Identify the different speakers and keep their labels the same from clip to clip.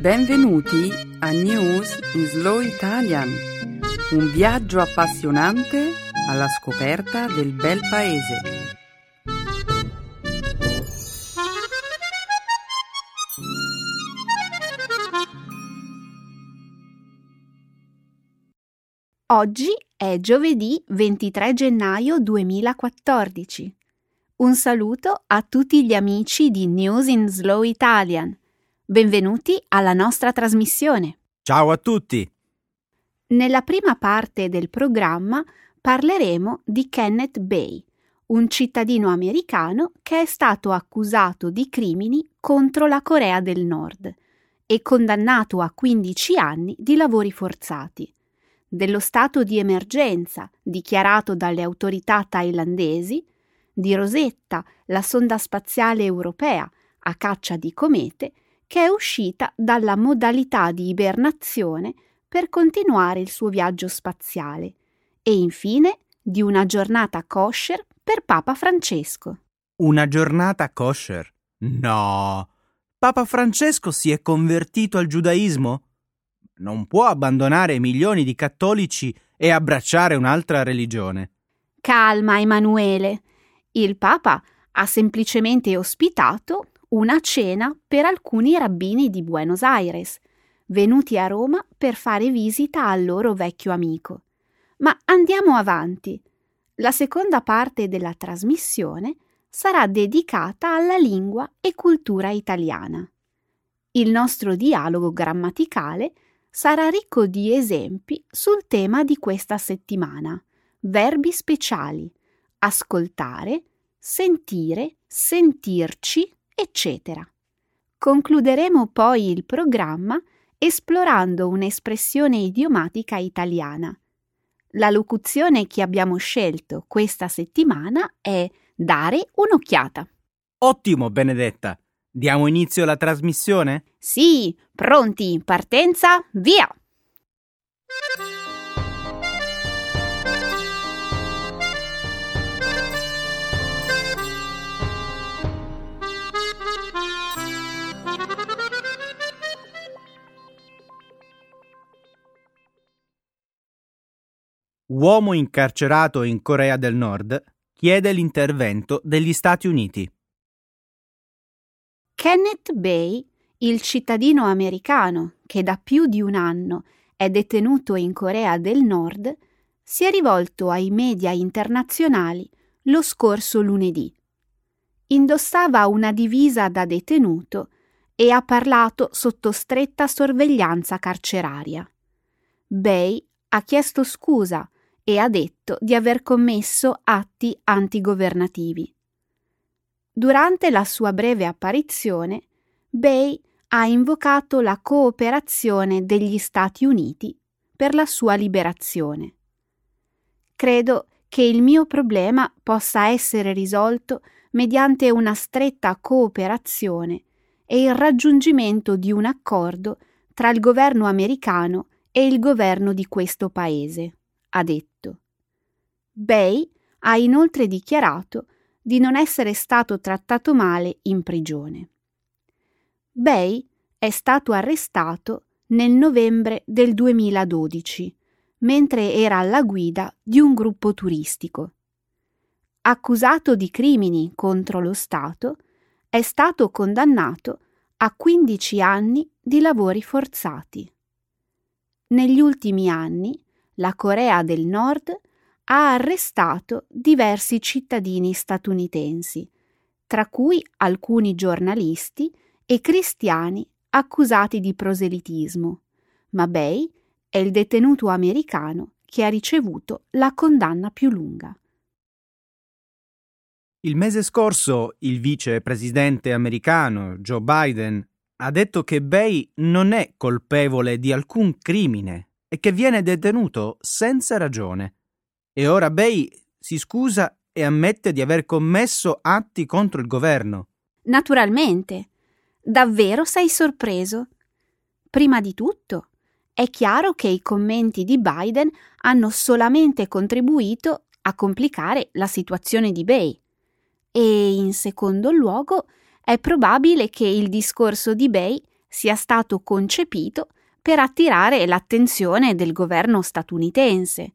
Speaker 1: Benvenuti a News in Slow Italian, un viaggio appassionante alla scoperta del bel paese.
Speaker 2: Oggi è giovedì 23 gennaio 2014. Un saluto a tutti gli amici di News in Slow Italian. Benvenuti alla nostra trasmissione.
Speaker 3: Ciao a tutti!
Speaker 2: Nella prima parte del programma parleremo di Kenneth Bay, un cittadino americano che è stato accusato di crimini contro la Corea del Nord e condannato a 15 anni di lavori forzati, dello stato di emergenza dichiarato dalle autorità thailandesi, di Rosetta, la sonda spaziale europea a caccia di comete, che è uscita dalla modalità di ibernazione per continuare il suo viaggio spaziale e infine di una giornata kosher per Papa Francesco.
Speaker 3: Una giornata kosher? No! Papa Francesco si è convertito al giudaismo? Non può abbandonare milioni di cattolici e abbracciare un'altra religione.
Speaker 2: Calma, Emanuele. Il Papa ha semplicemente ospitato una cena per alcuni rabbini di Buenos Aires, venuti a Roma per fare visita al loro vecchio amico. Ma andiamo avanti. La seconda parte della trasmissione sarà dedicata alla lingua e cultura italiana. Il nostro dialogo grammaticale sarà ricco di esempi sul tema di questa settimana, verbi speciali, ascoltare, sentire, sentirci, eccetera. Concluderemo poi il programma esplorando un'espressione idiomatica italiana. La locuzione che abbiamo scelto questa settimana è dare un'occhiata.
Speaker 3: Ottimo, Benedetta! Diamo inizio alla trasmissione?
Speaker 2: Sì, pronti, partenza, via!
Speaker 3: Uomo incarcerato in Corea del Nord chiede l'intervento degli Stati Uniti.
Speaker 2: Kenneth Bay, il cittadino americano che da più di un anno è detenuto in Corea del Nord, si è rivolto ai media internazionali lo scorso lunedì. Indossava una divisa da detenuto e ha parlato sotto stretta sorveglianza carceraria. Bay ha chiesto scusa e ha detto di aver commesso atti antigovernativi. Durante la sua breve apparizione, Bay ha invocato la cooperazione degli Stati Uniti per la sua liberazione. Credo che il mio problema possa essere risolto mediante una stretta cooperazione e il raggiungimento di un accordo tra il governo americano e il governo di questo paese ha detto. Bay ha inoltre dichiarato di non essere stato trattato male in prigione. Bay è stato arrestato nel novembre del 2012, mentre era alla guida di un gruppo turistico. Accusato di crimini contro lo Stato, è stato condannato a 15 anni di lavori forzati. Negli ultimi anni la Corea del Nord ha arrestato diversi cittadini statunitensi, tra cui alcuni giornalisti e cristiani accusati di proselitismo, ma Bay è il detenuto americano che ha ricevuto la condanna più lunga.
Speaker 3: Il mese scorso il vicepresidente americano Joe Biden ha detto che Bay non è colpevole di alcun crimine e che viene detenuto senza ragione. E ora Bay si scusa e ammette di aver commesso atti contro il governo.
Speaker 2: Naturalmente. Davvero sei sorpreso? Prima di tutto, è chiaro che i commenti di Biden hanno solamente contribuito a complicare la situazione di Bay. E in secondo luogo, è probabile che il discorso di Bay sia stato concepito per attirare l'attenzione del governo statunitense.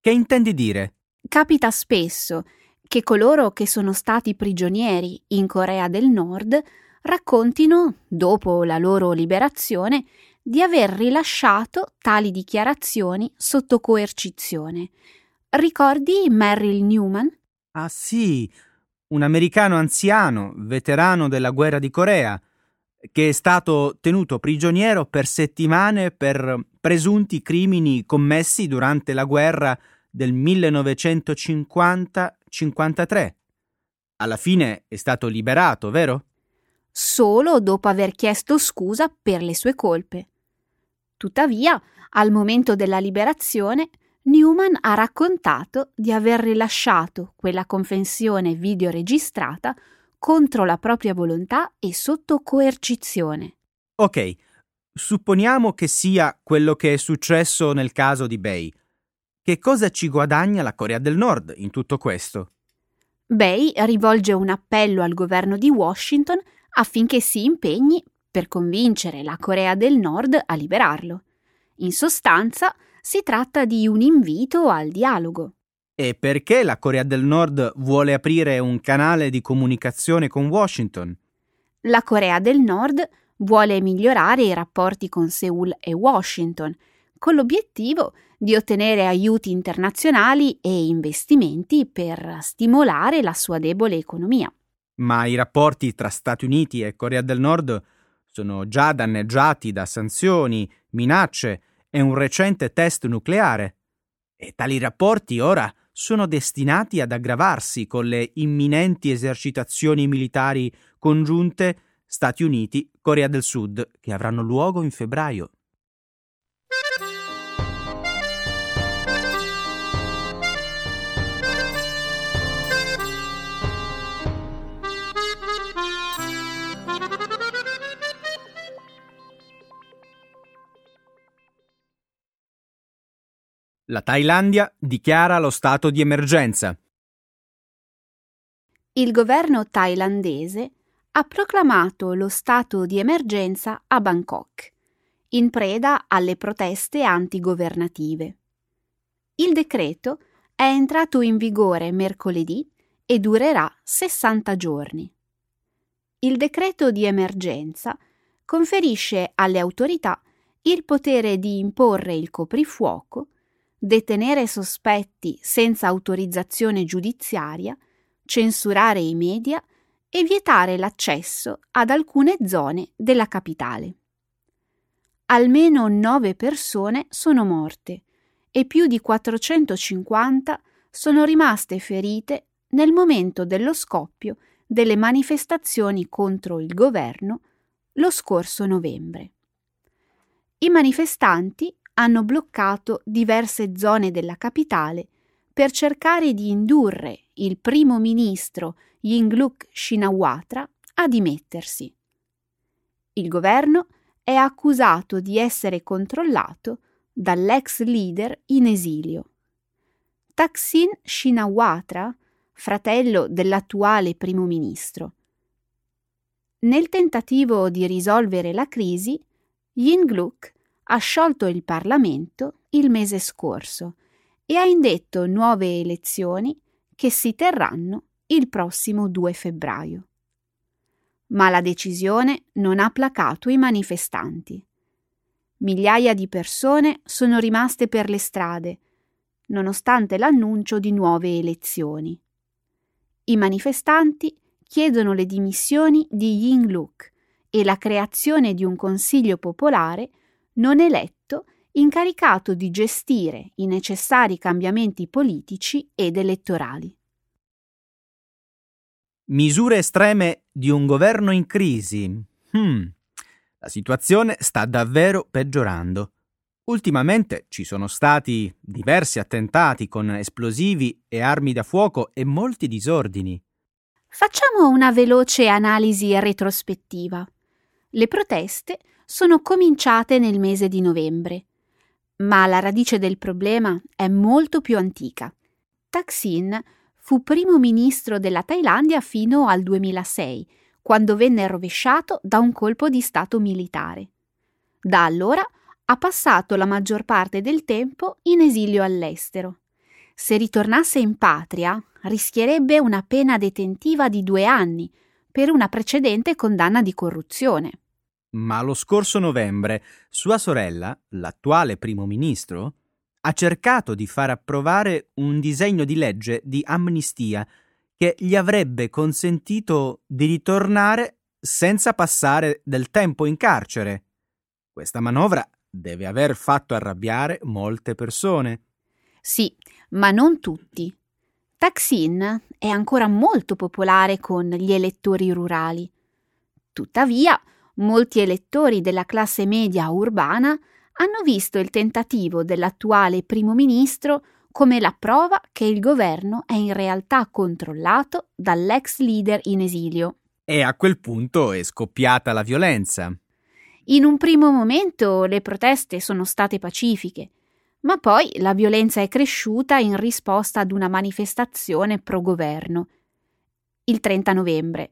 Speaker 3: Che intendi dire?
Speaker 2: Capita spesso che coloro che sono stati prigionieri in Corea del Nord raccontino, dopo la loro liberazione, di aver rilasciato tali dichiarazioni sotto coercizione. Ricordi Merrill Newman?
Speaker 3: Ah sì, un americano anziano, veterano della guerra di Corea, che è stato tenuto prigioniero per settimane per presunti crimini commessi durante la guerra del 1950-53. Alla fine è stato liberato, vero?
Speaker 2: Solo dopo aver chiesto scusa per le sue colpe. Tuttavia, al momento della liberazione, Newman ha raccontato di aver rilasciato quella confessione videoregistrata contro la propria volontà e sotto coercizione.
Speaker 3: Ok, supponiamo che sia quello che è successo nel caso di Bay. Che cosa ci guadagna la Corea del Nord in tutto questo?
Speaker 2: Bay rivolge un appello al governo di Washington affinché si impegni per convincere la Corea del Nord a liberarlo. In sostanza, si tratta di un invito al dialogo.
Speaker 3: E perché la Corea del Nord vuole aprire un canale di comunicazione con Washington?
Speaker 2: La Corea del Nord vuole migliorare i rapporti con Seoul e Washington, con l'obiettivo di ottenere aiuti internazionali e investimenti per stimolare la sua debole economia.
Speaker 3: Ma i rapporti tra Stati Uniti e Corea del Nord sono già danneggiati da sanzioni, minacce e un recente test nucleare. E tali rapporti ora sono destinati ad aggravarsi con le imminenti esercitazioni militari congiunte Stati Uniti-Corea del Sud che avranno luogo in febbraio. La Thailandia dichiara lo stato di emergenza.
Speaker 2: Il governo thailandese ha proclamato lo stato di emergenza a Bangkok, in preda alle proteste antigovernative. Il decreto è entrato in vigore mercoledì e durerà 60 giorni. Il decreto di emergenza conferisce alle autorità il potere di imporre il coprifuoco detenere sospetti senza autorizzazione giudiziaria, censurare i media e vietare l'accesso ad alcune zone della capitale. Almeno nove persone sono morte e più di 450 sono rimaste ferite nel momento dello scoppio delle manifestazioni contro il governo lo scorso novembre. I manifestanti hanno bloccato diverse zone della capitale per cercare di indurre il primo ministro Yingluck Shinawatra a dimettersi. Il governo è accusato di essere controllato dall'ex leader in esilio. Taksin Shinawatra, fratello dell'attuale primo ministro. Nel tentativo di risolvere la crisi, Yingluck ha sciolto il Parlamento il mese scorso e ha indetto nuove elezioni che si terranno il prossimo 2 febbraio. Ma la decisione non ha placato i manifestanti. Migliaia di persone sono rimaste per le strade, nonostante l'annuncio di nuove elezioni. I manifestanti chiedono le dimissioni di Yingluck e la creazione di un consiglio popolare non eletto incaricato di gestire i necessari cambiamenti politici ed elettorali.
Speaker 3: Misure estreme di un governo in crisi. Hmm. La situazione sta davvero peggiorando. Ultimamente ci sono stati diversi attentati con esplosivi e armi da fuoco e molti disordini.
Speaker 2: Facciamo una veloce analisi retrospettiva. Le proteste sono cominciate nel mese di novembre, ma la radice del problema è molto più antica. Thaksin fu primo ministro della Thailandia fino al 2006, quando venne rovesciato da un colpo di Stato militare. Da allora ha passato la maggior parte del tempo in esilio all'estero. Se ritornasse in patria, rischierebbe una pena detentiva di due anni per una precedente condanna di corruzione.
Speaker 3: Ma lo scorso novembre sua sorella, l'attuale primo ministro, ha cercato di far approvare un disegno di legge di amnistia che gli avrebbe consentito di ritornare senza passare del tempo in carcere. Questa manovra deve aver fatto arrabbiare molte persone.
Speaker 2: Sì, ma non tutti. Taksin è ancora molto popolare con gli elettori rurali. Tuttavia, molti elettori della classe media urbana hanno visto il tentativo dell'attuale primo ministro come la prova che il governo è in realtà controllato dall'ex leader in esilio.
Speaker 3: E a quel punto è scoppiata la violenza.
Speaker 2: In un primo momento le proteste sono state pacifiche, ma poi la violenza è cresciuta in risposta ad una manifestazione pro-governo, il 30 novembre.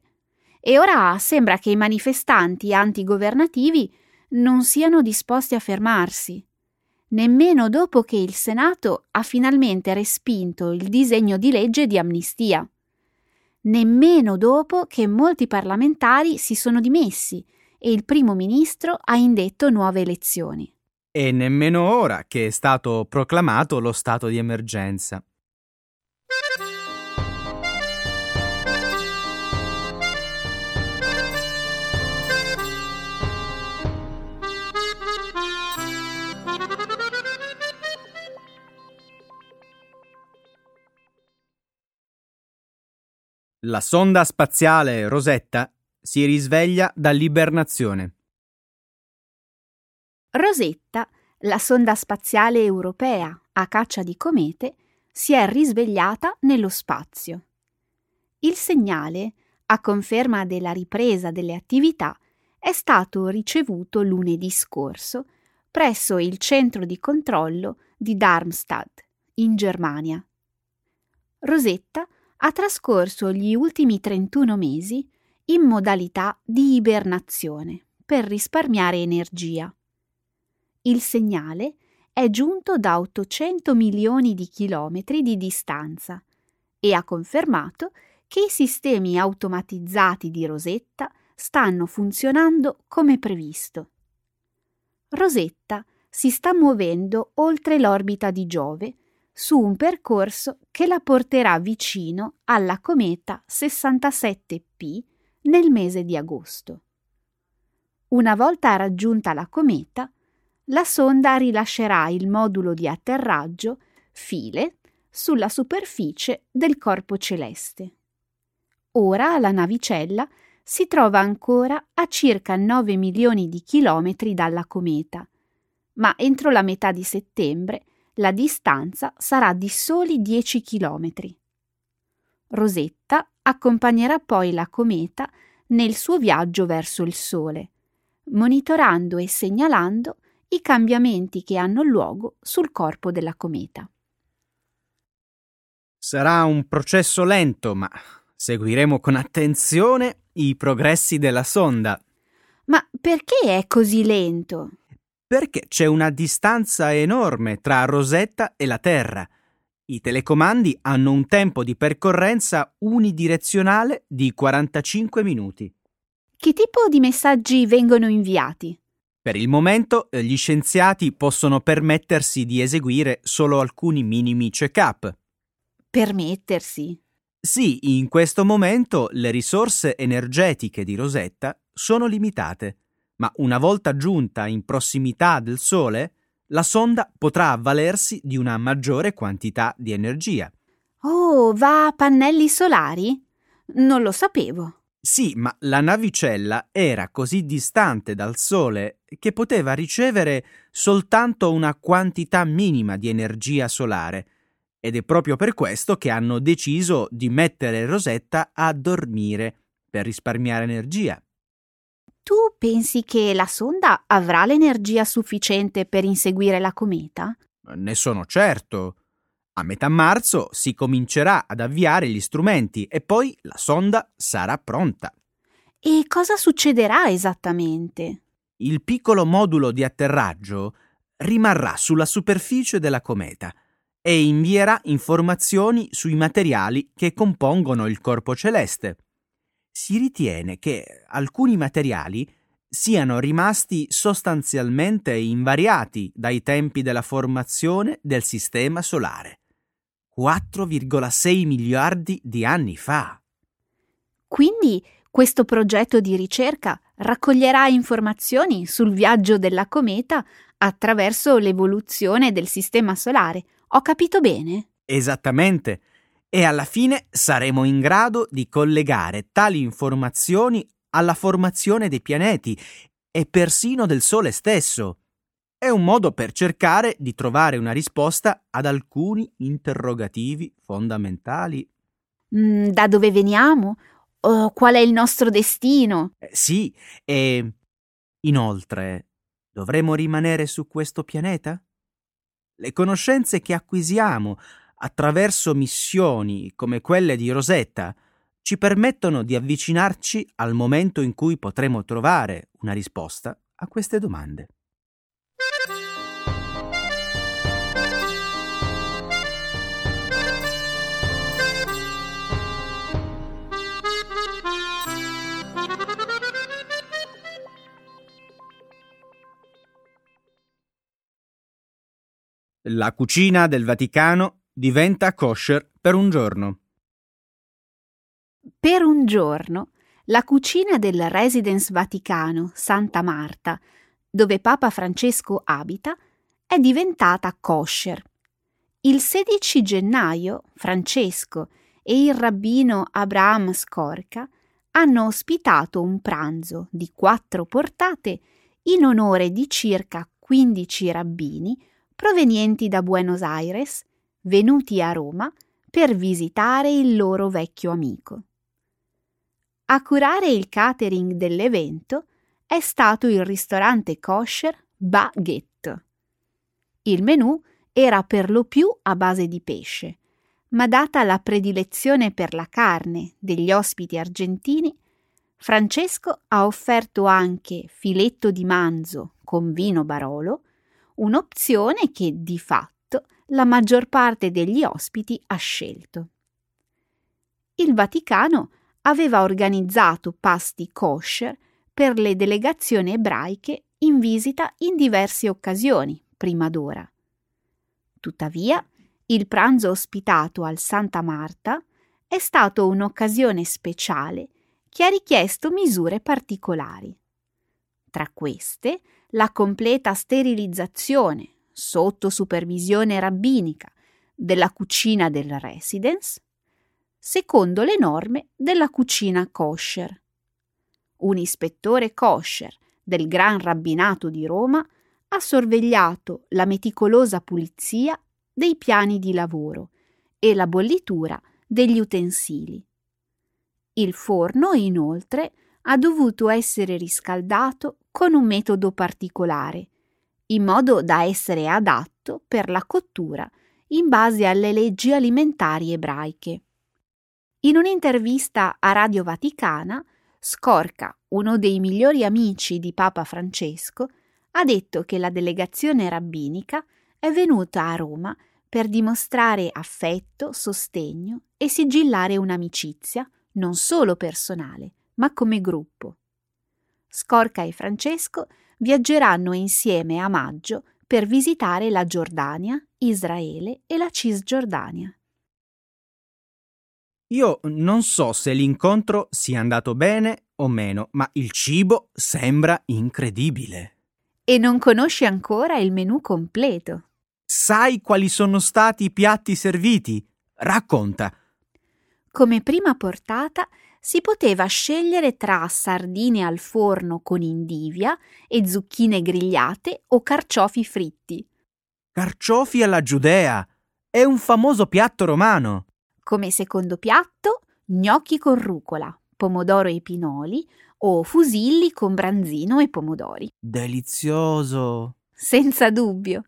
Speaker 2: E ora sembra che i manifestanti antigovernativi non siano disposti a fermarsi, nemmeno dopo che il Senato ha finalmente respinto il disegno di legge di amnistia, nemmeno dopo che molti parlamentari si sono dimessi e il primo ministro ha indetto nuove elezioni.
Speaker 3: E nemmeno ora che è stato proclamato lo stato di emergenza. La sonda spaziale Rosetta si risveglia dall'ibernazione.
Speaker 2: Rosetta, la sonda spaziale europea a caccia di comete, si è risvegliata nello spazio. Il segnale, a conferma della ripresa delle attività, è stato ricevuto lunedì scorso presso il centro di controllo di Darmstadt, in Germania. Rosetta ha trascorso gli ultimi 31 mesi in modalità di ibernazione per risparmiare energia il segnale è giunto da 800 milioni di chilometri di distanza e ha confermato che i sistemi automatizzati di Rosetta stanno funzionando come previsto. Rosetta si sta muovendo oltre l'orbita di Giove su un percorso che la porterà vicino alla cometa 67P nel mese di agosto. Una volta raggiunta la cometa, la sonda rilascerà il modulo di atterraggio File sulla superficie del corpo celeste. Ora la navicella si trova ancora a circa 9 milioni di chilometri dalla cometa, ma entro la metà di settembre la distanza sarà di soli 10 chilometri. Rosetta accompagnerà poi la cometa nel suo viaggio verso il Sole, monitorando e segnalando i cambiamenti che hanno luogo sul corpo della cometa.
Speaker 3: Sarà un processo lento, ma seguiremo con attenzione i progressi della sonda.
Speaker 2: Ma perché è così lento?
Speaker 3: Perché c'è una distanza enorme tra Rosetta e la Terra. I telecomandi hanno un tempo di percorrenza unidirezionale di 45 minuti.
Speaker 2: Che tipo di messaggi vengono inviati?
Speaker 3: Per il momento eh, gli scienziati possono permettersi di eseguire solo alcuni minimi check-up.
Speaker 2: Permettersi?
Speaker 3: Sì, in questo momento le risorse energetiche di Rosetta sono limitate, ma una volta giunta in prossimità del Sole, la sonda potrà avvalersi di una maggiore quantità di energia.
Speaker 2: Oh, va a pannelli solari? Non lo sapevo.
Speaker 3: Sì, ma la navicella era così distante dal Sole che poteva ricevere soltanto una quantità minima di energia solare, ed è proprio per questo che hanno deciso di mettere Rosetta a dormire per risparmiare energia.
Speaker 2: Tu pensi che la sonda avrà l'energia sufficiente per inseguire la cometa?
Speaker 3: Ne sono certo. A metà marzo si comincerà ad avviare gli strumenti e poi la sonda sarà pronta.
Speaker 2: E cosa succederà esattamente?
Speaker 3: Il piccolo modulo di atterraggio rimarrà sulla superficie della cometa e invierà informazioni sui materiali che compongono il corpo celeste. Si ritiene che alcuni materiali siano rimasti sostanzialmente invariati dai tempi della formazione del Sistema Solare. 4,6 miliardi di anni fa.
Speaker 2: Quindi questo progetto di ricerca raccoglierà informazioni sul viaggio della cometa attraverso l'evoluzione del Sistema Solare. Ho capito bene?
Speaker 3: Esattamente. E alla fine saremo in grado di collegare tali informazioni alla formazione dei pianeti e persino del Sole stesso. È un modo per cercare di trovare una risposta ad alcuni interrogativi fondamentali.
Speaker 2: Mm, da dove veniamo? O qual è il nostro destino?
Speaker 3: Eh, sì, e inoltre dovremo rimanere su questo pianeta? Le conoscenze che acquisiamo attraverso missioni come quelle di Rosetta ci permettono di avvicinarci al momento in cui potremo trovare una risposta a queste domande. La cucina del Vaticano diventa kosher per un giorno.
Speaker 2: Per un giorno la cucina del Residence Vaticano Santa Marta, dove Papa Francesco abita, è diventata kosher. Il 16 gennaio Francesco e il rabbino Abraham Skorka hanno ospitato un pranzo di quattro portate in onore di circa 15 rabbini provenienti da Buenos Aires, venuti a Roma per visitare il loro vecchio amico. A curare il catering dell'evento è stato il ristorante kosher Baguette. Il menù era per lo più a base di pesce, ma data la predilezione per la carne degli ospiti argentini, Francesco ha offerto anche filetto di manzo con vino barolo, un'opzione che di fatto la maggior parte degli ospiti ha scelto. Il Vaticano aveva organizzato pasti kosher per le delegazioni ebraiche in visita in diverse occasioni prima d'ora. Tuttavia, il pranzo ospitato al Santa Marta è stato un'occasione speciale che ha richiesto misure particolari. Tra queste, la completa sterilizzazione, sotto supervisione rabbinica, della cucina del residence secondo le norme della cucina kosher. Un ispettore kosher del Gran Rabbinato di Roma ha sorvegliato la meticolosa pulizia dei piani di lavoro e la bollitura degli utensili. Il forno, inoltre, ha dovuto essere riscaldato con un metodo particolare, in modo da essere adatto per la cottura in base alle leggi alimentari ebraiche. In un'intervista a Radio Vaticana, Scorca, uno dei migliori amici di Papa Francesco, ha detto che la delegazione rabbinica è venuta a Roma per dimostrare affetto, sostegno e sigillare un'amicizia non solo personale, ma come gruppo. Scorca e Francesco viaggeranno insieme a maggio per visitare la Giordania, Israele e la Cisgiordania.
Speaker 3: Io non so se l'incontro sia andato bene o meno, ma il cibo sembra incredibile.
Speaker 2: E non conosci ancora il menù completo.
Speaker 3: Sai quali sono stati i piatti serviti? Racconta.
Speaker 2: Come prima portata si poteva scegliere tra sardine al forno con indivia e zucchine grigliate o carciofi fritti.
Speaker 3: Carciofi alla giudea! È un famoso piatto romano.
Speaker 2: Come secondo piatto, gnocchi con rucola, pomodoro e pinoli o fusilli con branzino e pomodori.
Speaker 3: Delizioso!
Speaker 2: Senza dubbio.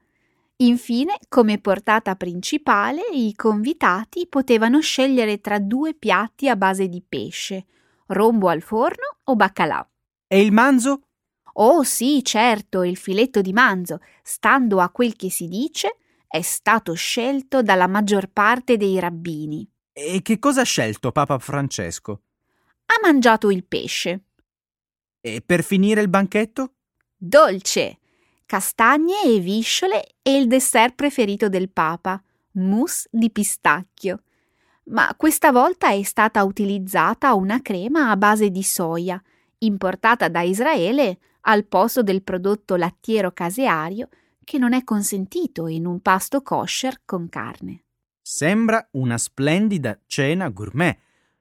Speaker 2: Infine, come portata principale, i convitati potevano scegliere tra due piatti a base di pesce, rombo al forno o baccalà.
Speaker 3: E il manzo?
Speaker 2: Oh sì, certo, il filetto di manzo, stando a quel che si dice, è stato scelto dalla maggior parte dei rabbini.
Speaker 3: E che cosa ha scelto Papa Francesco?
Speaker 2: Ha mangiato il pesce.
Speaker 3: E per finire il banchetto?
Speaker 2: Dolce, castagne e visciole e il dessert preferito del Papa, mousse di pistacchio. Ma questa volta è stata utilizzata una crema a base di soia, importata da Israele al posto del prodotto lattiero caseario che non è consentito in un pasto kosher con carne.
Speaker 3: Sembra una splendida cena gourmet,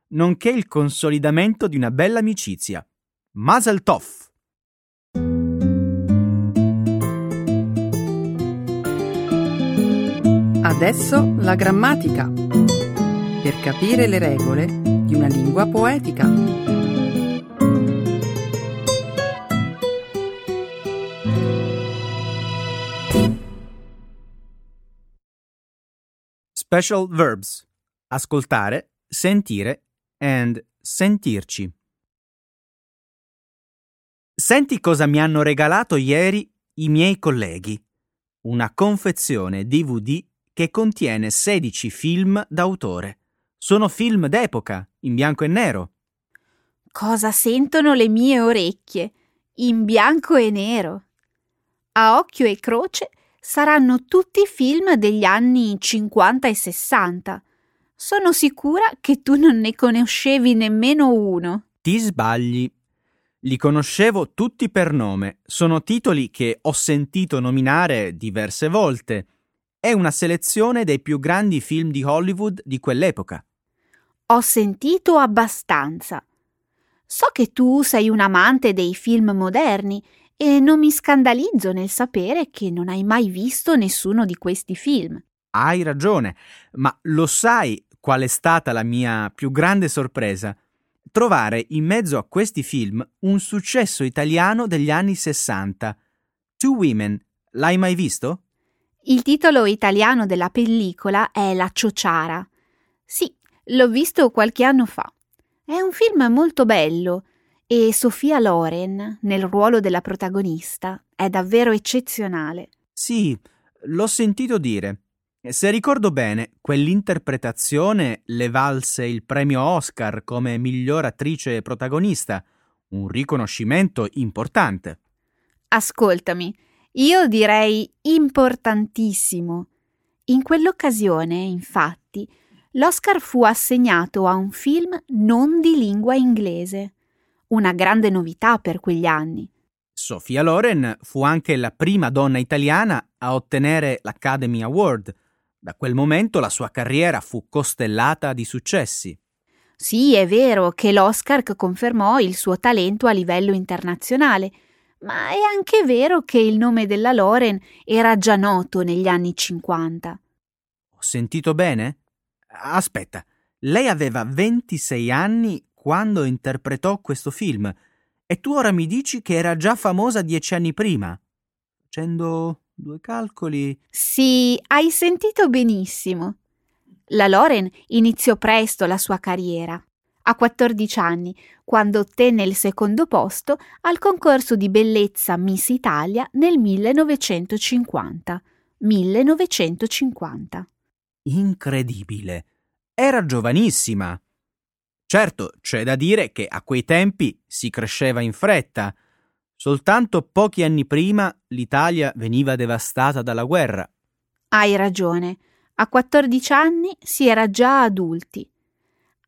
Speaker 3: nonché il consolidamento di una bella amicizia. Mazel tov!
Speaker 1: Adesso la grammatica. Per capire le regole di una lingua poetica.
Speaker 3: Special verbs. Ascoltare, sentire and sentirci. Senti cosa mi hanno regalato ieri i miei colleghi. Una confezione DVD che contiene 16 film d'autore. Sono film d'epoca, in bianco e nero.
Speaker 2: Cosa sentono le mie orecchie? In bianco e nero. A occhio e croce saranno tutti film degli anni 50 e 60. Sono sicura che tu non ne conoscevi nemmeno uno.
Speaker 3: Ti sbagli. Li conoscevo tutti per nome. Sono titoli che ho sentito nominare diverse volte. È una selezione dei più grandi film di Hollywood di quell'epoca.
Speaker 2: Ho sentito abbastanza. So che tu sei un amante dei film moderni e non mi scandalizzo nel sapere che non hai mai visto nessuno di questi film.
Speaker 3: Hai ragione, ma lo sai qual è stata la mia più grande sorpresa? Trovare in mezzo a questi film un successo italiano degli anni 60. Two Women. L'hai mai visto?
Speaker 2: Il titolo italiano della pellicola è La ciociara. Sì, l'ho visto qualche anno fa. È un film molto bello e Sofia Loren, nel ruolo della protagonista, è davvero eccezionale.
Speaker 3: Sì, l'ho sentito dire. Se ricordo bene, quell'interpretazione le valse il premio Oscar come miglior attrice protagonista, un riconoscimento importante.
Speaker 2: Ascoltami, io direi importantissimo. In quell'occasione, infatti, l'Oscar fu assegnato a un film non di lingua inglese una grande novità per quegli anni.
Speaker 3: Sofia Loren fu anche la prima donna italiana a ottenere l'Academy Award. Da quel momento la sua carriera fu costellata di successi.
Speaker 2: Sì, è vero che l'Oscar confermò il suo talento a livello internazionale, ma è anche vero che il nome della Loren era già noto negli anni 50.
Speaker 3: Ho sentito bene? Aspetta, lei aveva 26 anni quando interpretò questo film e tu ora mi dici che era già famosa dieci anni prima. Facendo due calcoli.
Speaker 2: Sì, hai sentito benissimo. La Loren iniziò presto la sua carriera. A 14 anni, quando ottenne il secondo posto al concorso di bellezza Miss Italia nel 1950. 1950.
Speaker 3: Incredibile. Era giovanissima. Certo, c'è da dire che a quei tempi si cresceva in fretta. Soltanto pochi anni prima l'Italia veniva devastata dalla guerra.
Speaker 2: Hai ragione. A 14 anni si era già adulti.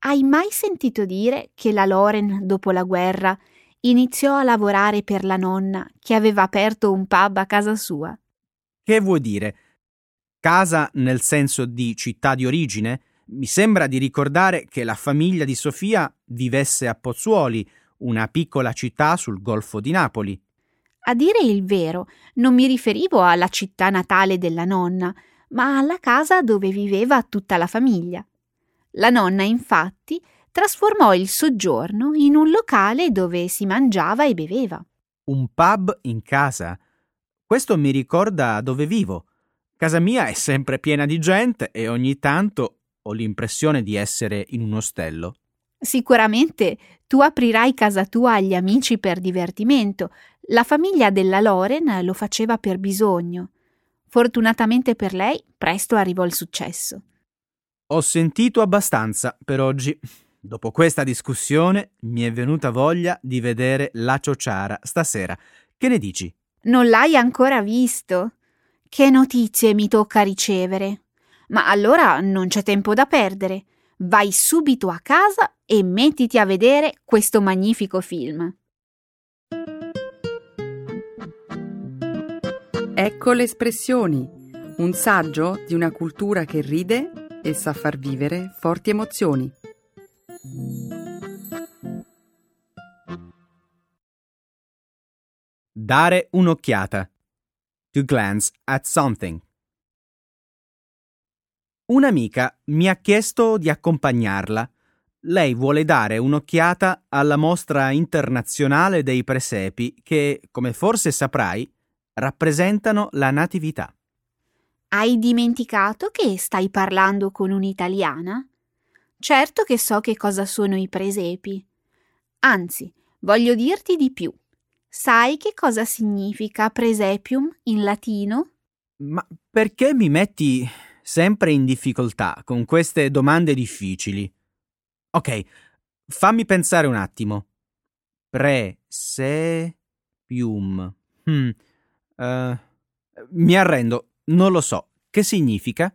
Speaker 2: Hai mai sentito dire che la Loren, dopo la guerra, iniziò a lavorare per la nonna che aveva aperto un pub a casa sua?
Speaker 3: Che vuoi dire? Casa nel senso di città di origine? Mi sembra di ricordare che la famiglia di Sofia vivesse a Pozzuoli, una piccola città sul Golfo di Napoli.
Speaker 2: A dire il vero, non mi riferivo alla città natale della nonna, ma alla casa dove viveva tutta la famiglia. La nonna, infatti, trasformò il soggiorno in un locale dove si mangiava e beveva.
Speaker 3: Un pub in casa? Questo mi ricorda dove vivo. Casa mia è sempre piena di gente e ogni tanto ho l'impressione di essere in un ostello.
Speaker 2: Sicuramente tu aprirai casa tua agli amici per divertimento. La famiglia della Loren lo faceva per bisogno. Fortunatamente per lei, presto arrivò il successo.
Speaker 3: Ho sentito abbastanza per oggi. Dopo questa discussione mi è venuta voglia di vedere la ciociara stasera. Che ne dici?
Speaker 2: Non l'hai ancora visto? Che notizie mi tocca ricevere? Ma allora non c'è tempo da perdere. Vai subito a casa e mettiti a vedere questo magnifico film.
Speaker 1: Ecco le espressioni, un saggio di una cultura che ride e sa far vivere forti emozioni.
Speaker 3: Dare un'occhiata. To glance at something. Un'amica mi ha chiesto di accompagnarla. Lei vuole dare un'occhiata alla mostra internazionale dei presepi che, come forse saprai, rappresentano la natività.
Speaker 2: Hai dimenticato che stai parlando con un'italiana? Certo che so che cosa sono i presepi. Anzi, voglio dirti di più. Sai che cosa significa presepium in latino?
Speaker 3: Ma perché mi metti sempre in difficoltà con queste domande difficili. Ok, fammi pensare un attimo. Presepium. Hmm. Uh, mi arrendo, non lo so. Che significa?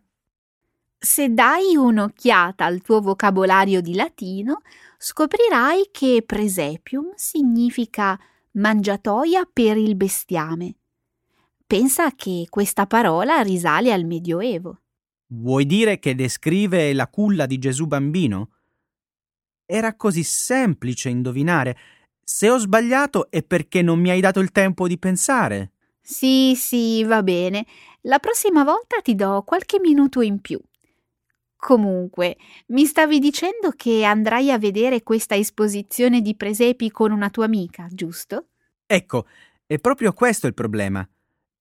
Speaker 2: Se dai un'occhiata al tuo vocabolario di latino, scoprirai che presepium significa mangiatoia per il bestiame. Pensa che questa parola risale al Medioevo.
Speaker 3: Vuoi dire che descrive la culla di Gesù bambino? Era così semplice indovinare. Se ho sbagliato è perché non mi hai dato il tempo di pensare.
Speaker 2: Sì, sì, va bene. La prossima volta ti do qualche minuto in più. Comunque, mi stavi dicendo che andrai a vedere questa esposizione di presepi con una tua amica, giusto?
Speaker 3: Ecco, è proprio questo il problema.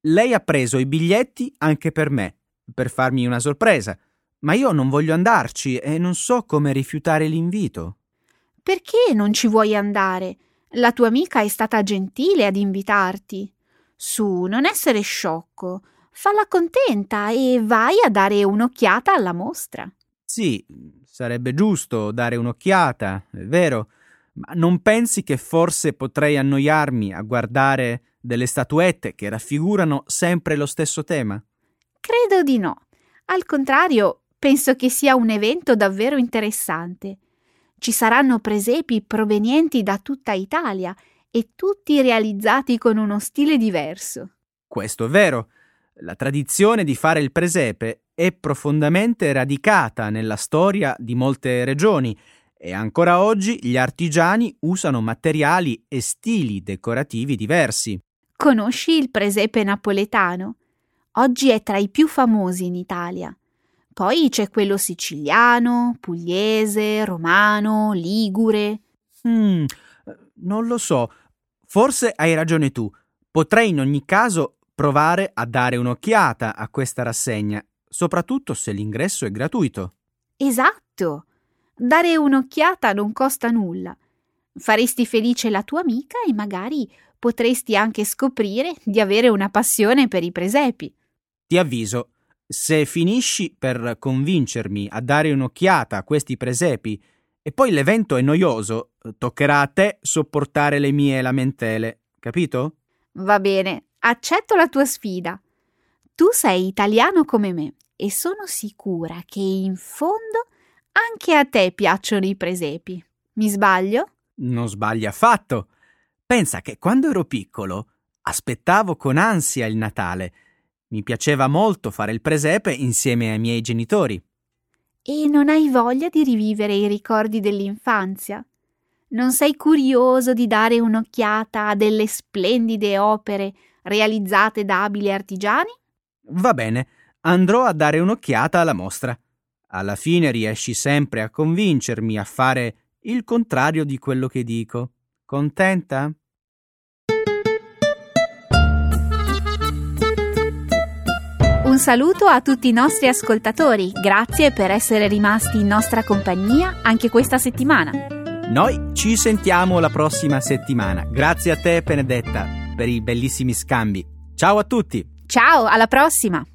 Speaker 3: Lei ha preso i biglietti anche per me per farmi una sorpresa, ma io non voglio andarci e non so come rifiutare l'invito.
Speaker 2: Perché non ci vuoi andare? La tua amica è stata gentile ad invitarti. Su, non essere sciocco. Falla contenta e vai a dare un'occhiata alla mostra.
Speaker 3: Sì, sarebbe giusto dare un'occhiata, è vero, ma non pensi che forse potrei annoiarmi a guardare delle statuette che raffigurano sempre lo stesso tema?
Speaker 2: Credo di no. Al contrario, penso che sia un evento davvero interessante. Ci saranno presepi provenienti da tutta Italia e tutti realizzati con uno stile diverso.
Speaker 3: Questo è vero. La tradizione di fare il presepe è profondamente radicata nella storia di molte regioni e ancora oggi gli artigiani usano materiali e stili decorativi diversi.
Speaker 2: Conosci il presepe napoletano? Oggi è tra i più famosi in Italia. Poi c'è quello siciliano, pugliese, romano, ligure.
Speaker 3: Hmm, non lo so. Forse hai ragione tu. Potrei in ogni caso provare a dare un'occhiata a questa rassegna, soprattutto se l'ingresso è gratuito.
Speaker 2: Esatto. Dare un'occhiata non costa nulla. Faresti felice la tua amica e magari potresti anche scoprire di avere una passione per i presepi.
Speaker 3: Ti avviso, se finisci per convincermi a dare un'occhiata a questi presepi e poi l'evento è noioso, toccherà a te sopportare le mie lamentele, capito?
Speaker 2: Va bene, accetto la tua sfida. Tu sei italiano come me e sono sicura che in fondo anche a te piacciono i presepi. Mi sbaglio?
Speaker 3: Non sbagli affatto. Pensa che quando ero piccolo aspettavo con ansia il Natale mi piaceva molto fare il presepe insieme ai miei genitori.
Speaker 2: E non hai voglia di rivivere i ricordi dell'infanzia? Non sei curioso di dare un'occhiata a delle splendide opere realizzate da abili artigiani?
Speaker 3: Va bene, andrò a dare un'occhiata alla mostra. Alla fine riesci sempre a convincermi a fare il contrario di quello che dico. Contenta?
Speaker 2: Saluto a tutti i nostri ascoltatori, grazie per essere rimasti in nostra compagnia anche questa settimana.
Speaker 3: Noi ci sentiamo la prossima settimana. Grazie a te Benedetta per i bellissimi scambi. Ciao a tutti!
Speaker 2: Ciao, alla prossima!